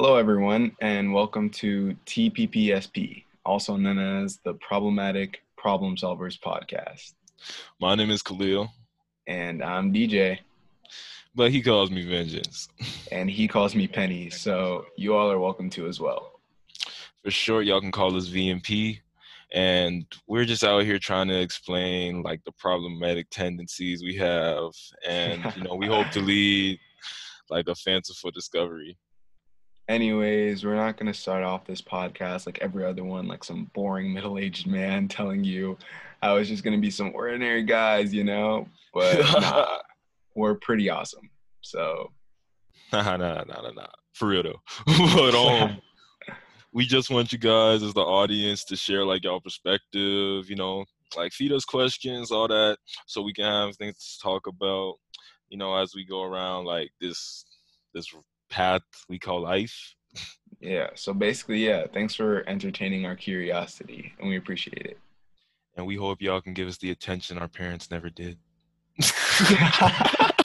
Hello, everyone, and welcome to TPPSP, also known as the Problematic Problem Solvers Podcast. My name is Khalil, And I'm DJ, but he calls me Vengeance. and he calls me Penny, so you all are welcome to as well. For short, y'all can call us VMP. And we're just out here trying to explain like the problematic tendencies we have. And, you know, we hope to lead like a fanciful discovery. Anyways, we're not going to start off this podcast like every other one, like some boring middle aged man telling you how it's just going to be some ordinary guys, you know? But nah, we're pretty awesome. So, nah, nah, nah, nah, nah. For real though. but um we just want you guys as the audience to share like y'all perspective, you know, like feed us questions, all that, so we can have things to talk about, you know, as we go around like this this path we call life. yeah. So basically, yeah, thanks for entertaining our curiosity, and we appreciate it. And we hope y'all can give us the attention our parents never did.